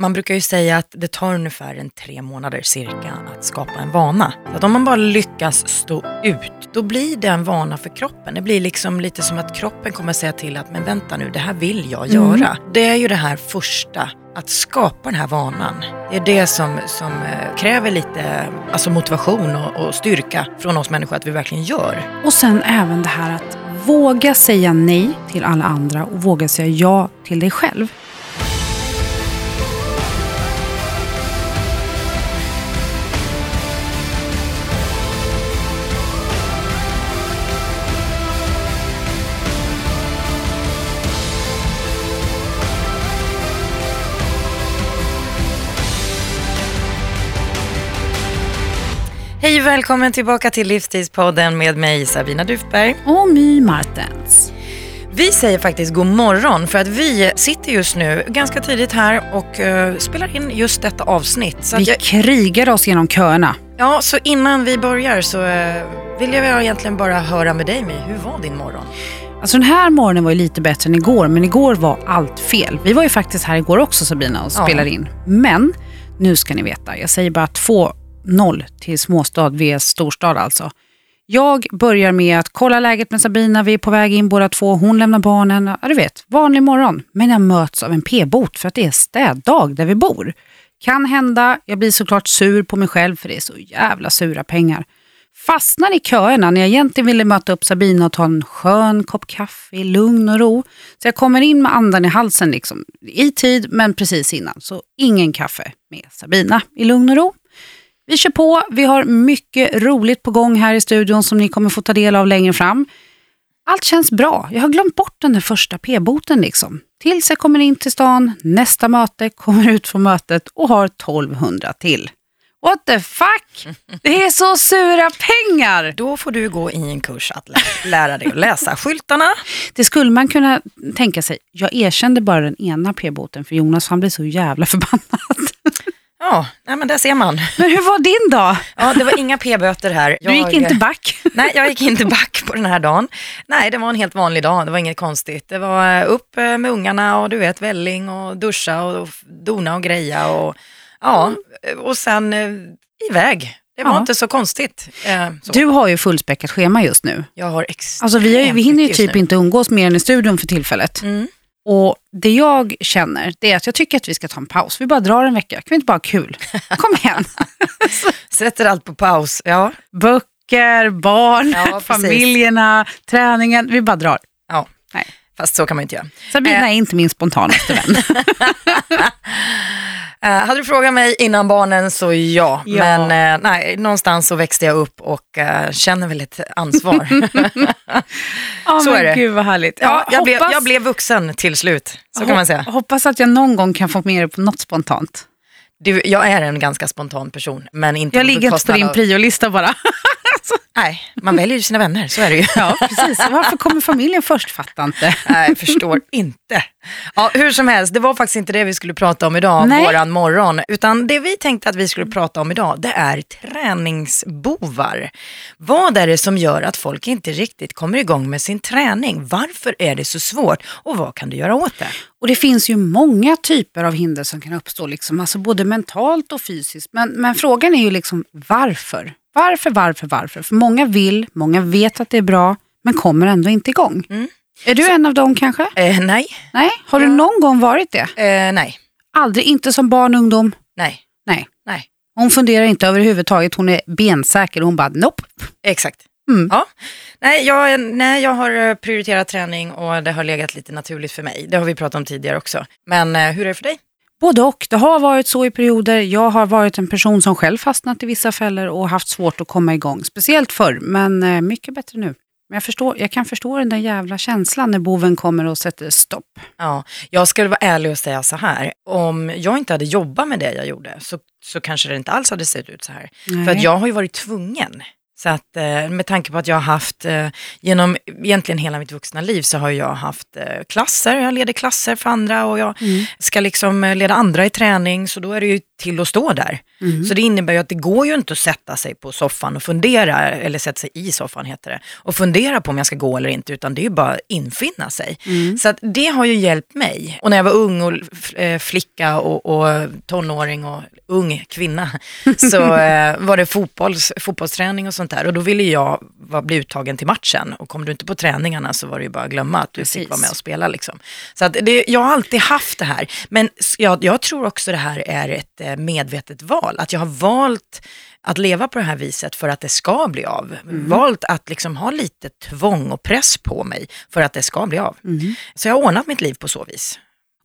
Man brukar ju säga att det tar ungefär en tre månader cirka att skapa en vana. Så att om man bara lyckas stå ut, då blir det en vana för kroppen. Det blir liksom lite som att kroppen kommer säga till att, men vänta nu, det här vill jag göra. Det är ju det här första, att skapa den här vanan. Det är det som, som eh, kräver lite alltså motivation och, och styrka från oss människor att vi verkligen gör. Och sen även det här att våga säga nej till alla andra och våga säga ja till dig själv. Hej och välkommen tillbaka till Livstidspodden med mig Sabina Dufberg. Och My Martens. Vi säger faktiskt god morgon för att vi sitter just nu ganska tidigt här och uh, spelar in just detta avsnitt. Så vi jag, krigar oss genom köerna. ja, så innan vi börjar så uh, vill jag egentligen bara höra med dig My, hur var din morgon? Alltså den här morgonen var ju lite bättre än igår, men igår var allt fel. Vi var ju faktiskt här igår också Sabina och Ja. spelade in. Men nu ska ni veta, jag säger bara 2-0 till småstad vs storstad alltså. Jag börjar med att kolla läget med Sabina, vi är på väg in båda två, hon lämnar barnen, ja du vet, vanlig morgon. Men jag möts av en p-bot för att det är städdag där vi bor. Kan hända, jag blir såklart sur på mig själv för det är så jävla sura pengar. Fastnar i köerna när jag egentligen ville möta upp Sabina och ta en skön kopp kaffe i lugn och ro. Så jag kommer in med andan i halsen liksom, i tid men precis innan. Så ingen kaffe med Sabina i lugn och ro. Vi kör på, vi har mycket roligt på gång här i studion som ni kommer få ta del av längre fram. Allt känns bra. Jag har glömt bort den där första p-boten liksom. Tills jag kommer in till stan, nästa möte, kommer ut från mötet och har 1200 till. What the fuck? Det är så sura pengar! Då får du gå i en kurs att lä- lära dig att läsa skyltarna. Det skulle man kunna tänka sig. Jag erkände bara den ena p-boten för Jonas han blev så jävla förbannad. Ja, nej, men där ser man. Men hur var din dag? Ja, det var inga p-böter här. Du gick Jag- inte back? Nej, jag gick inte back på den här dagen. Nej, det var en helt vanlig dag. Det var inget konstigt. Det var eh, upp eh, med ungarna och du vet välling och duscha och dona och greja och ja, och sen eh, iväg. Det var Ja. inte så konstigt. Eh, så. Du har ju fullspäckat schema just nu. Jag har extremt Alltså vi, har, vi hinner ju typ inte umgås mer än i studion för tillfället. Mm. Och det jag känner, det är att jag tycker att vi ska ta en paus. Vi bara drar en vecka. Kan vi inte bara ha kul? Kom igen. Sätter allt på paus. Ja, Böcker, barn, Ja, familjerna, träningen. Vi bara drar. ja. Nej. fast så kan man inte göra. Sabina Eh. är inte min spontanaste vän. Eh, hade du frågat mig innan barnen så ja, Ja. men eh, nej, någonstans så växte jag upp och eh, känner väl ett ansvar. Ja, Så är det. Gud vad härligt. ja, jag, blev, hoppas- jag blev vuxen till slut, så kan man säga. Hoppas att jag någon gång kan få med dig på något spontant. Du, jag är en ganska spontan person, men inte Jag ligger inte på din priolista bara. Nej, man väljer ju sina vänner, så är det ju. Ja, precis. Varför kommer familjen först? Fattar inte. Nej, jag förstår inte. Ja, hur som helst, det var faktiskt inte det vi skulle prata om idag, Nej. våran morgon. Utan det vi tänkte att vi skulle prata om idag, det är träningsbovar. Vad är det som gör att folk inte riktigt kommer igång med sin träning? Varför är det så svårt och vad kan du göra åt det? Och det finns ju många typer av hinder som kan uppstå, liksom, alltså både mentalt och fysiskt. Men, men frågan är ju liksom varför? Varför, varför, varför? För många vill, många vet att det är bra, men kommer ändå inte igång. Mm. Är du en av dem kanske? Eh, nej, Nej? Har du någon gång varit det? eh, nej, Aldrig, inte som barn, ungdom? nej, Nej. nej. Hon funderar inte överhuvudtaget, hon är bensäker. Hon bara, nope. Exakt. Mm. Ja. Nej, jag, nej, jag har eh, prioriterat träning och det har legat lite naturligt för mig. Det har vi pratat om tidigare också. Men eh, hur är det för dig? Både och. Det har varit så i perioder. Jag har varit en person som själv fastnat i vissa fällor och haft svårt att komma igång. Speciellt förr, men eh, mycket bättre nu. Men jag, förstår, jag kan förstå den där jävla känslan när boven kommer och sätter stopp. Ja, jag skulle vara ärlig och säga så här. Om jag inte hade jobbat med det jag gjorde så, så kanske det inte alls hade sett ut så här. Nej. För att jag har ju varit tvungen. Så att eh, med tanke på att jag har haft, eh, genom egentligen hela mitt vuxna liv så har jag haft eh, klasser, jag leder klasser för andra och jag Mm. ska liksom leda andra i träning så då är det ju till att stå där. Mm. Så det innebär ju att det går ju inte att sätta sig på soffan och fundera, eller sätta sig i soffan heter det, och fundera på om jag ska gå eller inte utan det är ju bara att infinna sig. Mm. Så att det har ju hjälpt mig. Och när jag var ung och flicka och, och tonåring och ung kvinna så var det fotbolls, fotbollsträning och sånt där. Och då ville jag var, bli uttagen till matchen. Och kom du inte på träningarna så var det ju bara att glömma att du Precis. fick vara med och spela. Liksom. Så att det, jag har alltid haft det här. Men jag, jag tror också det här är ett eh, medvetet val. Att jag har valt att leva på det här viset för att det ska bli av. Valt att liksom ha lite tvång och press på mig för att det ska bli av. Så jag har ordnat mitt liv på så vis.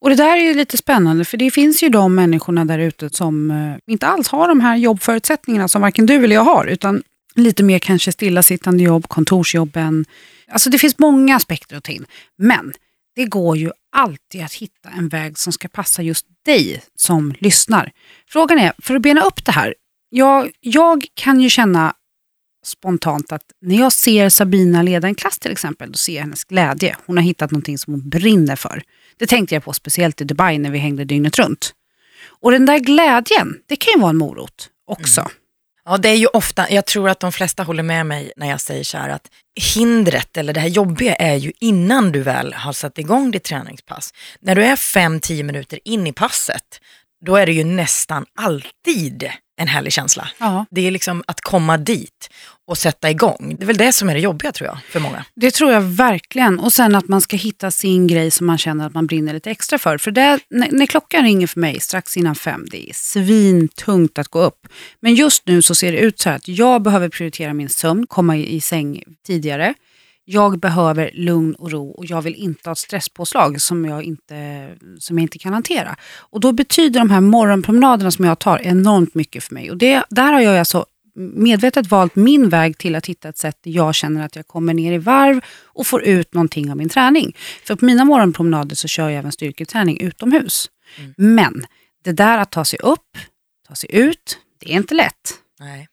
Och det där är ju lite spännande för det finns ju de människorna där ute som eh, inte alls har de här jobbförutsättningarna som varken du eller jag har utan lite mer kanske stillasittande jobb, kontorsjobben. Alltså det finns många aspekter att ta in. Men det går ju alltid att hitta en väg som ska passa just dig som lyssnar. Frågan är, för att bena upp det här, jag, jag kan ju känna spontant att när jag ser Sabina leda en klass till exempel, då ser jag hennes glädje. Hon har hittat någonting som hon brinner för. Det tänkte jag på speciellt i Dubai när vi hängde dygnet runt. Och den där glädjen, det kan ju vara en morot också. Ja, det är ju ofta, jag tror att de flesta håller med mig när jag säger så här att hindret eller det här jobbiga är ju innan du väl har satt igång ditt träningspass. När du är 5-10 minuter in i passet, då är det ju nästan alltid en härlig känsla. Ja. Det är liksom att komma dit och sätta igång. Det är väl det som är det jobbiga tror jag, för många. Det tror jag verkligen. Och sen att man ska hitta sin grej som man känner att man brinner lite extra för. För det, när, när klockan ringer för mig strax innan fem, det är svintungt att gå upp. Men just nu så ser det ut så här att jag behöver prioritera min sömn, komma i, i säng tidigare. Jag behöver lugn och ro och jag vill inte ha ett stresspåslag som jag inte, som jag inte kan hantera. Och då betyder de här morgonpromenaderna som jag tar enormt mycket för mig. Och det, där har jag alltså medvetet valt min väg till att hitta ett sätt där jag känner att jag kommer ner i varv och får ut någonting av min träning. För på mina morgonpromenader så kör jag även styrketräning utomhus. Men det där att ta sig upp, ta sig ut, det är inte lätt. Nej.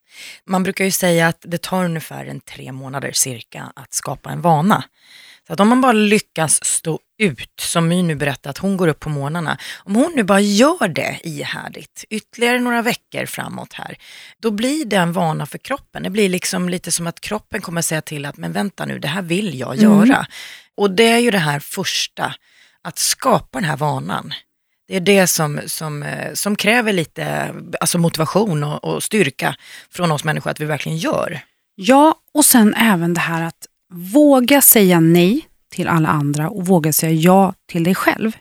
Man brukar ju säga att det tar ungefär en tre månader cirka att skapa en vana. Så att om man bara lyckas stå ut, som My nu berättade att hon går upp på morgnarna, om hon nu bara gör det ihärdigt ytterligare några veckor framåt här, då blir det en vana för kroppen. Det blir liksom lite som att kroppen kommer säga till att, men vänta nu, det här vill jag göra. Och det är ju det här första, att skapa den här vanan. Det är det som, som, eh, som kräver lite alltså motivation och, och styrka från oss människor att vi verkligen gör. Ja, och sen även det här att våga säga nej till alla andra och våga säga ja till dig själv.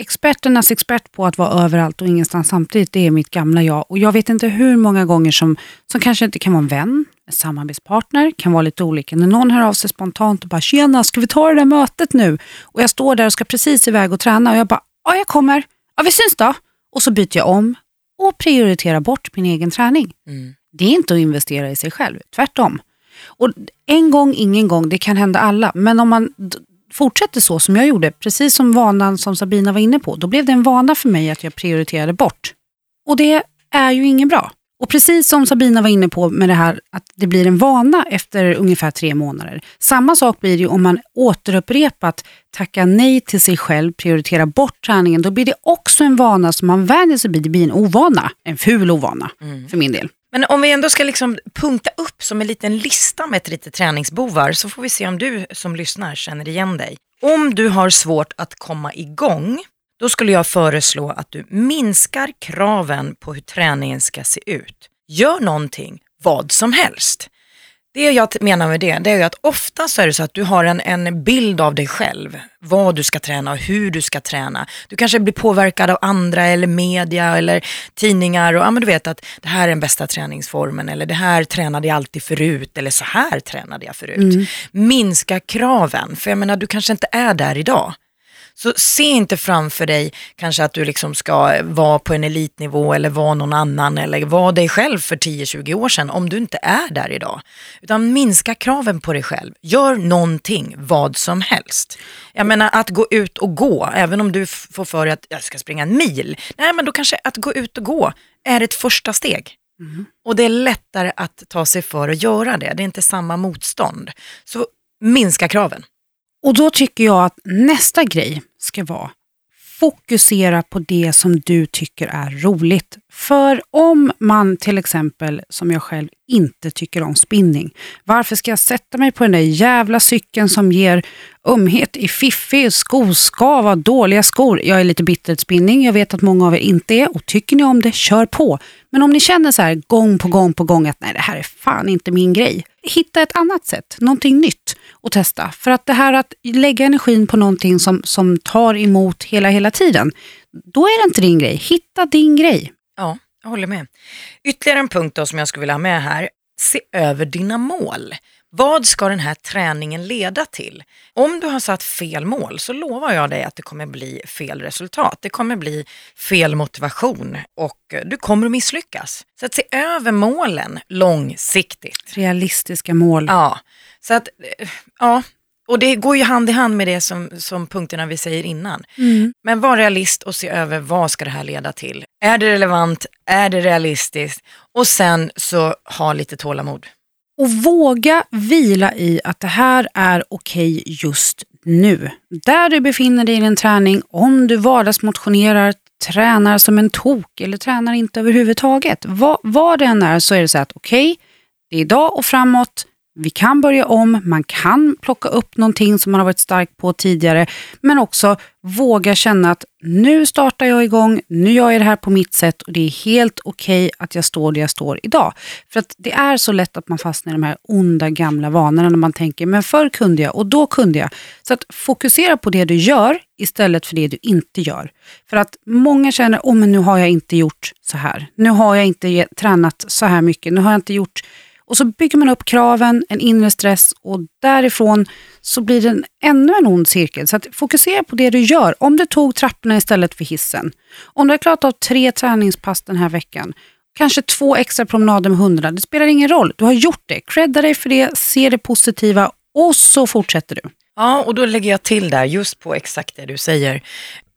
Experternas expert på att vara överallt och ingenstans samtidigt, det är mitt gamla jag. Och jag vet inte hur många gånger som, som kanske inte kan vara en vän, en samarbetspartner, kan vara lite olika. När någon hör av sig spontant och bara “tjena, ska vi ta det där mötet nu?” och jag står där och ska precis iväg och träna och jag bara “ja, jag kommer, ja vi syns då” och så byter jag om och prioriterar bort min egen träning. Mm. Det är inte att investera i sig själv, tvärtom. Och en gång, ingen gång, det kan hända alla. Men om man fortsätter så som jag gjorde, precis som vanan som Sabina var inne på, då blev det en vana för mig att jag prioriterade bort. Och det är ju inget bra. Och precis som Sabina var inne på med det här att det blir en vana efter ungefär tre månader. Samma sak blir det om man återupprepat tackar nej till sig själv, prioriterar bort träningen. Då blir det också en vana som man vänjer sig vid. Det blir en ovana, en ful ovana för min del. Men om vi ändå ska liksom punkta upp som en liten lista med ett litet träningsbovar så får vi se om du som lyssnar känner igen dig. Om du har svårt att komma igång, då skulle jag föreslå att du minskar kraven på hur träningen ska se ut. Gör någonting, vad som helst. Det jag menar med det, det är att ofta så är det så att du har en, en bild av dig själv, vad du ska träna och hur du ska träna. Du kanske blir påverkad av andra eller media eller tidningar och ja, men du vet att det här är den bästa träningsformen eller det här tränade jag alltid förut eller så här tränade jag förut. Minska kraven, för jag menar du kanske inte är där idag. Så se inte framför dig kanske att du liksom ska vara på en elitnivå eller vara någon annan eller vara dig själv för 10-20 år sedan om du inte är där idag. Utan minska kraven på dig själv. Gör någonting, vad som helst. Jag menar att gå ut och gå, även om du får för dig att jag ska springa en mil. Nej men då kanske att gå ut och gå är ett första steg. Och det är lättare att ta sig för att göra det. Det är inte samma motstånd. Så minska kraven. Och då tycker jag att nästa grej ska vara fokusera på det som du tycker är roligt. För om man till exempel, som jag själv, inte tycker om spinning, varför ska jag sätta mig på den där jävla cykeln som ger ömhet i fiffi, skoskav, dåliga skor? Jag är lite bitter spinning, jag vet att många av er inte är och tycker ni om det, kör på. Men om ni känner så här gång på gång på gång att nej, det här är fan inte min grej. Hitta ett annat sätt, någonting nytt och testa. För att det här att lägga energin på någonting som, som tar emot hela, hela tiden, då är det inte din grej. Hitta din grej. Ja, jag håller med. Ytterligare en punkt då som jag skulle vilja ha med här. Se över dina mål. Vad ska den här träningen leda till? Om du har satt fel mål så lovar jag dig att det kommer bli fel resultat. Det kommer bli fel motivation och du kommer att misslyckas. Så att se över målen långsiktigt. Realistiska mål. Ja, så att, ja, och det går ju hand i hand med det som, som punkterna vi säger innan. Mm. Men var realist och se över vad ska det här leda till? Är det relevant? Är det realistiskt? Och sen så ha lite tålamod. Och våga vila i att det här är okej just nu. Där du befinner dig i din träning, om du vardagsmotionerar, tränar som en tok eller tränar inte överhuvudtaget. Vad, vad det än är så är det så att okej, det är idag och framåt. Vi kan börja om, man kan plocka upp någonting som man har varit stark på tidigare, men också våga känna att nu startar jag igång, nu gör jag det här på mitt sätt och det är helt okej okay att jag står där jag står idag. För att det är så lätt att man fastnar i de här onda gamla vanorna när man tänker, men förr kunde jag och då kunde jag. Så att fokusera på det du gör istället för det du inte gör. För att många känner, åh oh, men nu har jag inte gjort så här. Nu har jag inte tränat så här mycket, nu har jag inte gjort och så bygger man upp kraven, en inre stress och därifrån så blir det en, ännu en ond cirkel. Så att fokusera på det du gör. Om du tog trapporna istället för hissen. Om du har klarat av tre träningspass den här veckan. Kanske två extra promenader med hundarna. Det spelar ingen roll. Du har gjort det. Credda dig för det, se det positiva och så fortsätter du. Ja, och då lägger jag till där just på exakt det du säger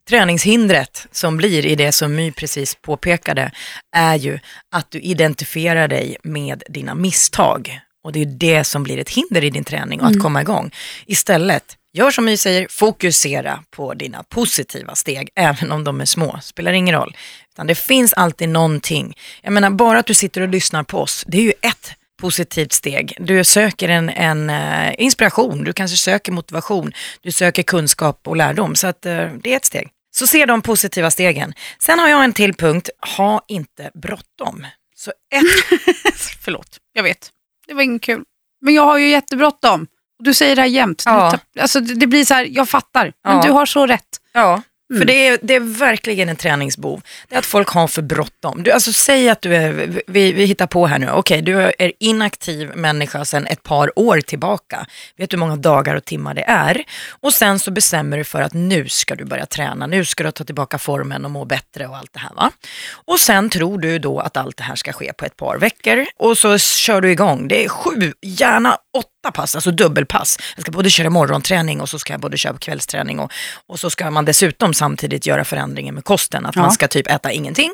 träningshindret som blir i det som My precis påpekade är ju att du identifierar dig med dina misstag. Och det är det som blir ett hinder i din träning och att mm. komma igång. Istället, gör som My säger, fokusera på dina positiva steg, även om de är små. Spelar ingen roll. Utan det finns alltid någonting. Jag menar, bara att du sitter och lyssnar på oss, det är ju ett positivt steg. Du söker en, en uh, inspiration, du kanske söker motivation, du söker kunskap och lärdom. Så att, uh, det är ett steg. Så se de positiva stegen. Sen har jag en till punkt, ha inte bråttom. Så ett... Förlåt, jag vet. Det var inget kul. Men jag har ju jättebråttom. Du säger det här jämt. Ja. Alltså, det blir så här, jag fattar, men ja. du har så rätt. Ja, Mm. För det är, det är verkligen en träningsbov. Det är att folk har för bråttom. Du, alltså, säg att du är, vi, vi hittar på här nu, okej okay, du är inaktiv människa sedan ett par år tillbaka. Vet du hur många dagar och timmar det är? Och sen så bestämmer du för att nu ska du börja träna, nu ska du ta tillbaka formen och må bättre och allt det här. Va? Och sen tror du då att allt det här ska ske på ett par veckor och så kör du igång. Det är sju, gärna åtta pass, alltså dubbelpass. Jag ska både köra morgonträning och så ska jag både köra kvällsträning och, och så ska man dessutom samtidigt göra förändringen med kosten, att ja. man ska typ äta ingenting.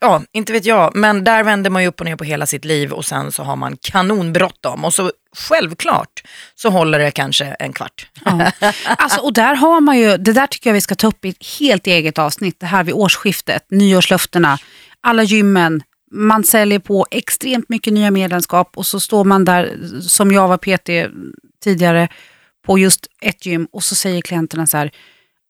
Ja, inte vet jag, men där vänder man ju upp och ner på hela sitt liv och sen så har man kanonbråttom och så självklart så håller det kanske en kvart. Ja. Alltså, och där har man ju, det där tycker jag vi ska ta upp i ett helt eget avsnitt, det här vid årsskiftet, nyårslöftena, alla gymmen, man säljer på extremt mycket nya medlemskap och så står man där, som jag var PT tidigare, på just ett gym och så säger klienterna så här,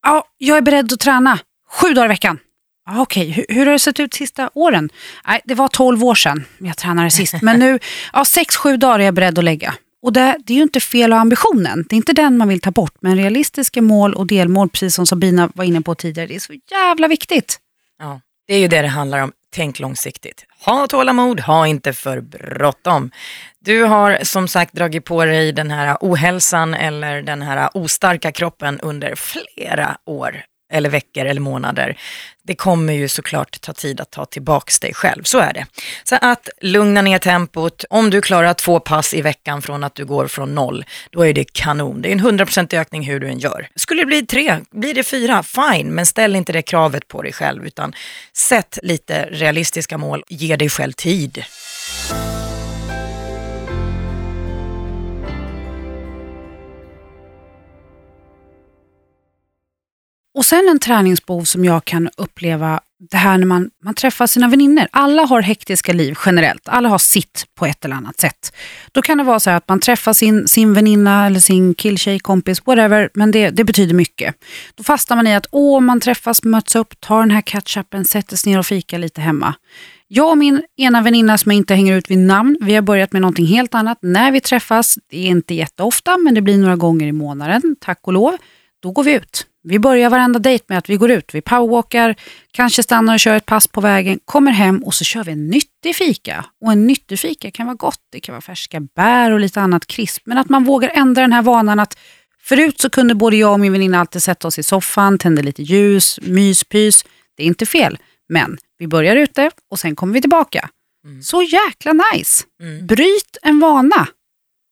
ja, jag är beredd att träna sju dagar i veckan. Ah, Okej, okay. hur, hur, har det sett ut sista åren? Nej, det var tolv år sedan jag tränade sist, men nu, ja, sex, sju dagar är jag beredd att lägga. Och det, det är ju inte fel av ambitionen, det är inte den man vill ta bort, men realistiska mål och delmål, precis som Sabina var inne på tidigare, det är så jävla viktigt. Ja, det är ju det det handlar om tänk långsiktigt. Ha tålamod, ha inte för bråttom. Du har som sagt dragit på dig den här ohälsan eller den här ostarka kroppen under flera år eller veckor eller månader. Det kommer ju såklart ta tid att ta tillbaks dig själv, så är det. Så att lugna ner tempot. Om du klarar två pass i veckan från att du går från noll, då är det kanon. Det är en 100% ökning hur du än gör. Skulle det bli tre, blir det fyra, fine, men ställ inte det kravet på dig själv, utan sätt lite realistiska mål, ge dig själv tid. Och sen en träningsbov som jag kan uppleva, det här när man, man träffar sina vänner. Alla har hektiska liv generellt, alla har sitt på ett eller annat sätt. Då kan det vara så att man träffar sin, sin väninna eller sin killtjej, kompis, whatever, men det, det betyder mycket. Då fastnar man i att åh, man träffas, möts upp, tar den här catchupen, sätter sig ner och fikar lite hemma. Jag och min ena väninna som jag inte hänger ut vid namn, vi har börjat med någonting helt annat. När vi träffas, det är inte jätteofta, men det blir några gånger i månaden, tack och lov. Då går vi ut. Vi börjar varenda dejt med att vi går ut, vi powerwalkar, kanske stannar och kör ett pass på vägen, kommer hem och så kör vi en nyttig fika. Och en nyttig fika kan vara gott, det kan vara färska bär och lite annat krisp. Men att man vågar ändra den här vanan att förut så kunde både jag och min väninna alltid sätta oss i soffan, tända lite ljus, myspys. Det är inte fel, men vi börjar ute och sen kommer vi tillbaka. Mm. Så jäkla nice! Mm. Bryt en vana.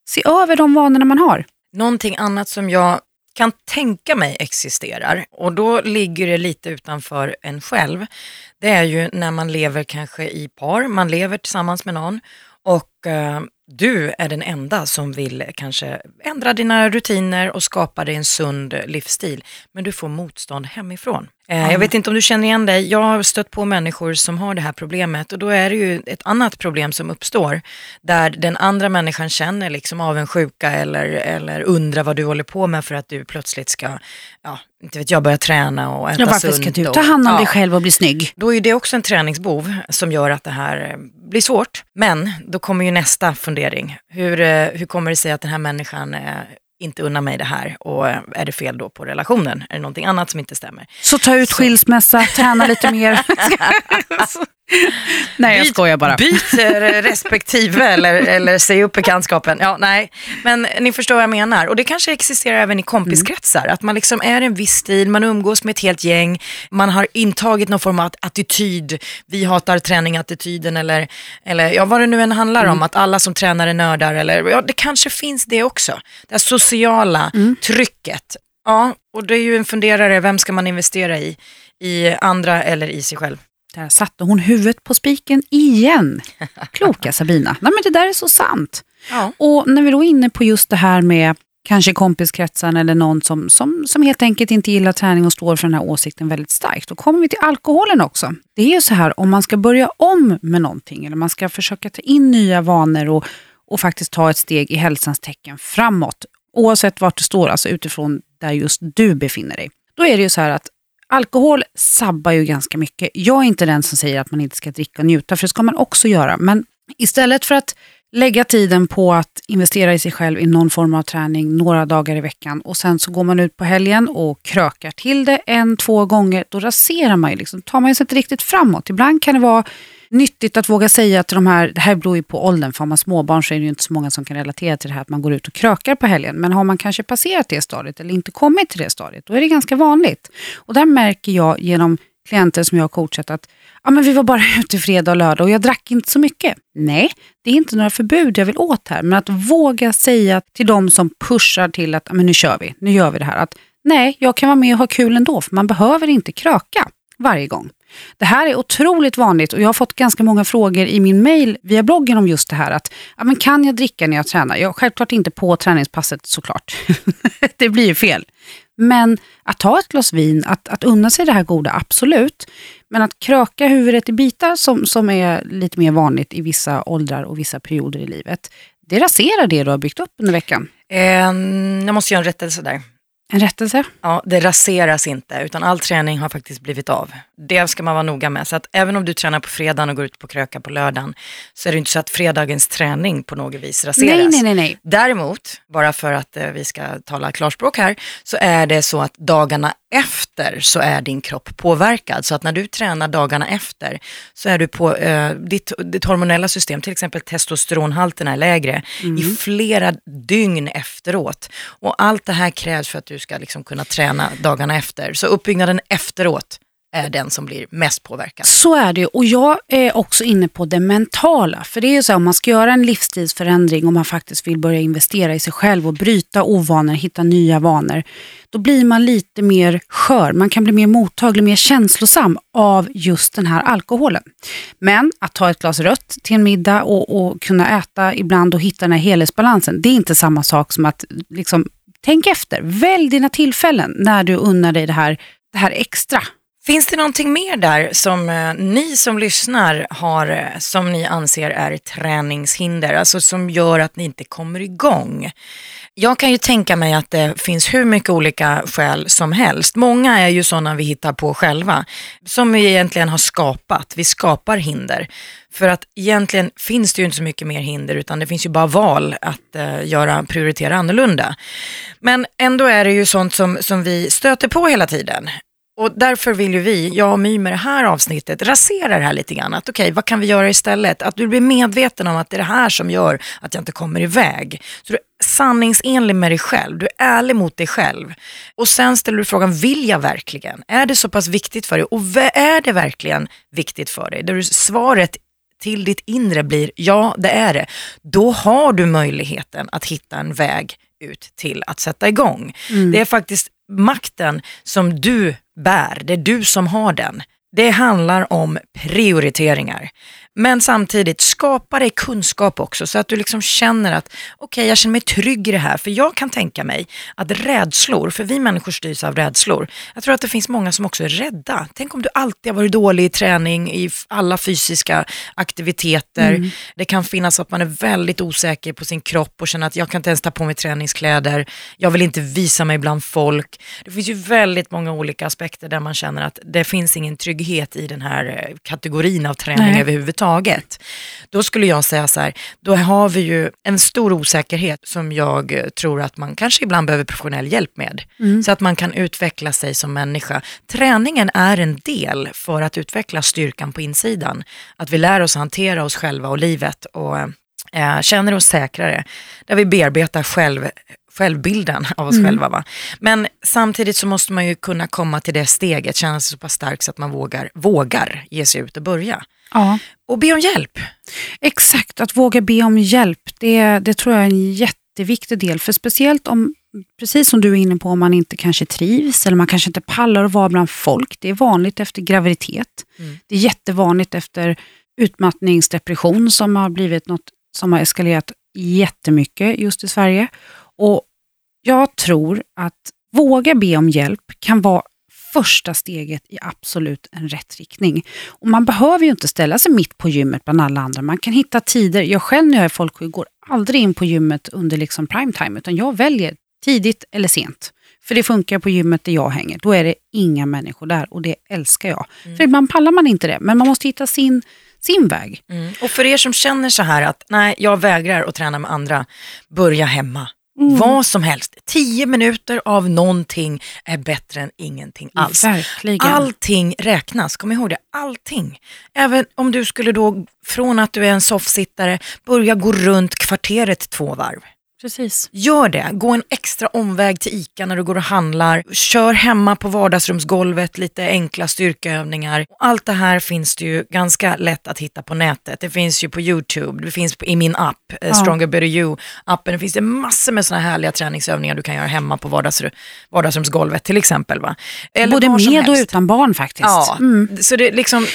Se över de vanorna man har. Någonting annat som jag kan tänka mig existerar och då ligger det lite utanför en själv. Det är ju när man lever kanske i par, man lever tillsammans med någon och eh, du är den enda som vill kanske ändra dina rutiner och skapa dig en sund livsstil. Men du får motstånd hemifrån. Mm. Jag vet inte om du känner igen dig. Jag har stött på människor som har det här problemet och då är det ju ett annat problem som uppstår. Där den andra människan känner liksom avundsjuka eller, eller undrar vad du håller på med för att du plötsligt ska, ja, inte vet jag, börja träna och äta ja, varför sunt. Varför ska du ta hand om och, dig själv och bli snygg? Då är det också en träningsbov som gör att det här blir svårt. Men då kommer ju nästa fundering. Hur, eh, hur kommer det sig att den här människan inte unna mig det här och eh, är det fel då på relationen? Är det någonting annat som inte stämmer? Så ta ut så. skilsmässa, träna lite mer. nej, jag skojar bara. Byt respektive eller, eller säg upp bekantskapen. Ja, nej. Men ni förstår vad jag menar. Och det kanske existerar även i kompiskretsar. Mm. Att man liksom är en viss stil, man umgås med ett helt gäng, man har intagit någon form av attityd. Vi hatar träning-attityden eller, eller ja, vad det nu än handlar mm. om. Att alla som tränar är nördar. Eller, ja, det kanske finns det också. Det här sociala mm. trycket. Ja, och det är ju en funderare, vem ska man investera i? I andra eller i sig själv? Där satte hon huvudet på spiken igen. Kloka Sabina. Nej, men det där är så sant. Ja. Och när vi då är inne på just det här med kanske kompiskretsen eller någon som, som, som helt enkelt inte gillar träning och står för den här åsikten väldigt starkt. Då kommer vi till alkoholen också. Det är ju så här, om man ska börja om med någonting eller man ska försöka ta in nya vanor och, och faktiskt ta ett steg i hälsans tecken framåt, oavsett vart du står, alltså utifrån där just du befinner dig. Då är det ju så här att alkohol sabbar ju ganska mycket. Jag är inte den som säger att man inte ska dricka och njuta, för det ska man också göra. Men istället för att lägga tiden på att investera i sig själv i någon form av träning några dagar i veckan och sen så går man ut på helgen och krökar till det en, två gånger, då raserar man ju liksom, tar man sig inte riktigt framåt. Ibland kan det vara nyttigt att våga säga till de här, det här beror ju på åldern, för har man småbarn så är det ju inte så många som kan relatera till det här att man går ut och krökar på helgen. Men har man kanske passerat det stadiet eller inte kommit till det stadiet, då är det ganska vanligt. Och där märker jag genom klienter som jag har coachat att ja, men vi var bara ute fredag och lördag och jag drack inte så mycket. Nej, det är inte några förbud jag vill åt här, men att våga säga till de som pushar till att ja, men nu kör vi, nu gör vi det här. Att nej, jag kan vara med och ha kul ändå, för man behöver inte kröka varje gång. Det här är otroligt vanligt och jag har fått ganska många frågor i min mail via bloggen om just det här. att ja, men Kan jag dricka när jag tränar? Jag, självklart inte på träningspasset såklart. det blir ju fel. Men att ta ett glas vin, att, att unna sig det här goda, absolut. Men att kröka huvudet i bitar som, som är lite mer vanligt i vissa åldrar och vissa perioder i livet. Det raserar det du har byggt upp under veckan. Eh, jag måste göra en rättelse där. En rättelse? Ja, det raseras inte utan all träning har faktiskt blivit av. Det ska man vara noga med. Så att även om du tränar på fredagen och går ut på kröka på lördagen så är det inte så att fredagens träning på något vis raseras. Nej, nej, nej. nej. Däremot, bara för att eh, vi ska tala klarspråk här, så är det så att dagarna efter så är din kropp påverkad. Så att när du tränar dagarna efter så är du på, eh, ditt, ditt hormonella system, till exempel testosteronhalten är lägre mm. i flera dygn efteråt. Och allt det här krävs för att du ska liksom kunna träna dagarna efter. Så uppbyggnaden efteråt är den som blir mest påverkad. Så är det och jag är också inne på det mentala. För det är ju så om man ska göra en livsstilsförändring och man faktiskt vill börja investera i sig själv och bryta ovanor, hitta nya vanor. Då blir man lite mer skör, man kan bli mer mottaglig, mer känslosam av just den här alkoholen. Men att ta ett glas rött till en middag och, och kunna äta ibland och hitta den här helhetsbalansen, det är inte samma sak som att liksom, tänk efter. Välj dina tillfällen när du unnar dig det här, det här extra. Finns det någonting mer där som eh, ni som lyssnar har eh, som ni anser är träningshinder, alltså som gör att ni inte kommer igång? Jag kan ju tänka mig att det finns hur mycket olika skäl som helst. Många är ju sådana vi hittar på själva, som vi egentligen har skapat. Vi skapar hinder. För att egentligen finns det ju inte så mycket mer hinder utan det finns ju bara val att eh, göra, prioritera annorlunda. Men ändå är det ju sånt som, som vi stöter på hela tiden. Och därför vill ju vi, jag och My med det här avsnittet, rasera det här lite grann. Att okej, okay, vad kan vi göra istället? Att du blir medveten om att det är det här som gör att jag inte kommer iväg. Så du är sanningsenlig med dig själv, du är ärlig mot dig själv. Och sen ställer du frågan, vill jag verkligen? Är det så pass viktigt för dig? Och är det verkligen viktigt för dig? Där svaret till ditt inre blir ja, det är det. Då har du möjligheten att hitta en väg ut till att sätta igång. Mm. Det är faktiskt makten som du bär, det är du som har den. Det handlar om prioriteringar. Men samtidigt, skapa dig kunskap också så att du liksom känner att okej, okay, jag känner mig trygg i det här. För jag kan tänka mig att rädslor, för vi människor styrs av rädslor. Jag tror att det finns många som också är rädda. Tänk om du alltid har varit dålig i träning, i alla fysiska aktiviteter. Mm. Det kan finnas att man är väldigt osäker på sin kropp och känner att jag kan inte ens ta på mig träningskläder. Jag vill inte visa mig bland folk. Det finns ju väldigt många olika aspekter där man känner att det finns ingen trygghet i den här eh, kategorin av träning Nej. överhuvudtaget överhuvudtaget. Då skulle jag säga så här, då har vi ju en stor osäkerhet som jag tror att man kanske ibland behöver professionell hjälp med. Mm. Så att man kan utveckla sig som människa. Träningen är en del för att utveckla styrkan på insidan. Att vi lär oss hantera oss själva och livet och eh, känner oss säkrare. Där vi bearbetar själv självbilden av oss mm. själva. Va? Men samtidigt så måste man ju kunna komma till det steget, känna sig så pass stark så att man vågar, vågar ge sig ut och börja. Ja. Och be om hjälp. Exakt, att våga be om hjälp, det, det tror jag är en jätteviktig del. För speciellt om, precis som du är inne på, om man inte kanske trivs eller man kanske inte pallar att vara bland folk. Det är vanligt efter graviditet. Mm. Det är jättevanligt efter utmattningsdepression som har blivit något som har eskalerat jättemycket just i Sverige. Och jag tror att våga be om hjälp kan vara första steget i absolut en rätt riktning. Och man behöver ju inte ställa sig mitt på gymmet bland alla andra. Man kan hitta tider. Jag själv när jag är folksjuk går aldrig in på gymmet under liksom prime time, utan jag väljer tidigt eller sent. För det funkar på gymmet där jag hänger. Då är det inga människor där och det älskar jag. Mm. För ibland pallar man inte det, men man måste hitta sin sin väg. Mm. Och för er som känner så här att nej, jag vägrar att träna med andra, börja hemma. Mm. Vad som helst. Tio minuter av någonting är bättre än ingenting alls. Verkligen. Allting räknas, kom ihåg det. Allting. Även om du skulle då, från att du är en soffsittare, börja gå runt kvarteret två varv. Precis. Gör det. Gå en extra omväg till ICA när du går och handlar. Kör hemma på vardagsrumsgolvet lite enkla styrkeövningar. Allt det här finns det ju ganska lätt att hitta på nätet. Det finns ju på YouTube, det finns i min app, eh, ja. Stronger Better You-appen. Det finns det massor med sådana härliga träningsövningar du kan göra hemma på vardagsrum, vardagsrumsgolvet till exempel. Va? Eller Både med och utan barn faktiskt. Ja, mm. så det liksom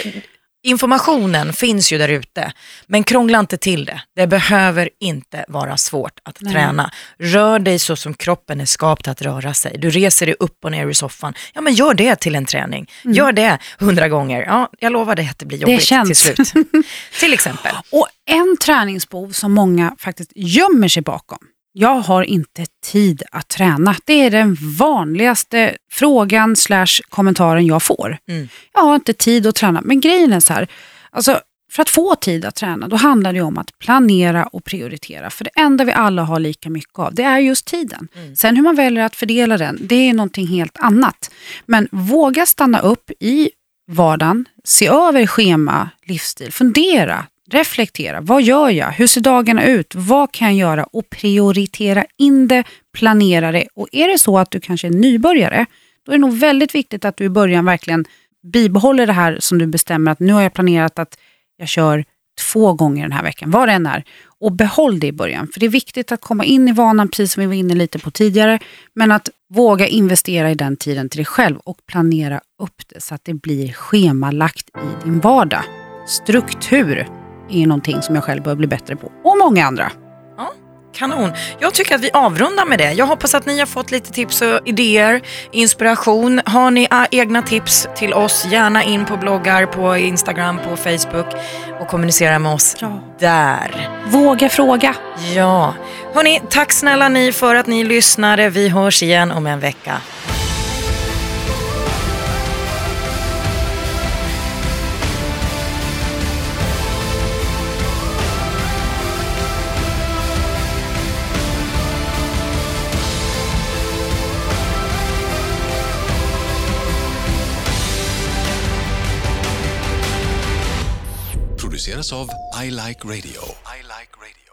informationen finns ju där ute, men krångla inte till det. Det behöver inte vara svårt att Nej. träna. Rör dig så som kroppen är skapt att röra sig. Du reser dig upp och ner i soffan. Ja, men gör det till en träning. Mm. Gör det hundra gånger. Ja, jag lovar dig att det blir jobbigt det till slut. till exempel. Och en träningsbov som många faktiskt gömmer sig bakom, jag har inte tid att träna. Det är den vanligaste frågan slash kommentaren jag får. Mm. Jag har inte tid att träna. Men grejen är så här, alltså, för att få tid att träna, då handlar det om att planera och prioritera. För det enda vi alla har lika mycket av, det är just tiden. Mm. Sen hur man väljer att fördela den, det är någonting helt annat. Men våga stanna upp i vardagen, se över schema, livsstil, fundera reflektera. Vad gör jag? Hur ser dagarna ut? Vad kan jag göra? Och prioritera in det, planera det. Och är det så att du kanske är nybörjare, då är det nog väldigt viktigt att du i början verkligen bibehåller det här som du bestämmer att nu har jag planerat att jag kör två gånger den här veckan, vad det än är. Och behåll det i början, för det är viktigt att komma in i vanan, precis som vi var inne lite på tidigare. Men att våga investera i den tiden till dig själv och planera upp det så att det blir schemalagt i din vardag. Struktur är någonting som jag själv bör bli bättre på, och många andra. Kanon. Jag tycker att vi avrundar med det. Jag hoppas att ni har fått lite tips och idéer, inspiration. Har ni ah, egna tips till oss, gärna in på bloggar, på Instagram, på Facebook och kommunicera med oss ja. där. Våga fråga. Ja. Hörni, tack snälla ni för att ni lyssnade. Vi hörs igen om en vecka. Av I Like Radio. I like radio.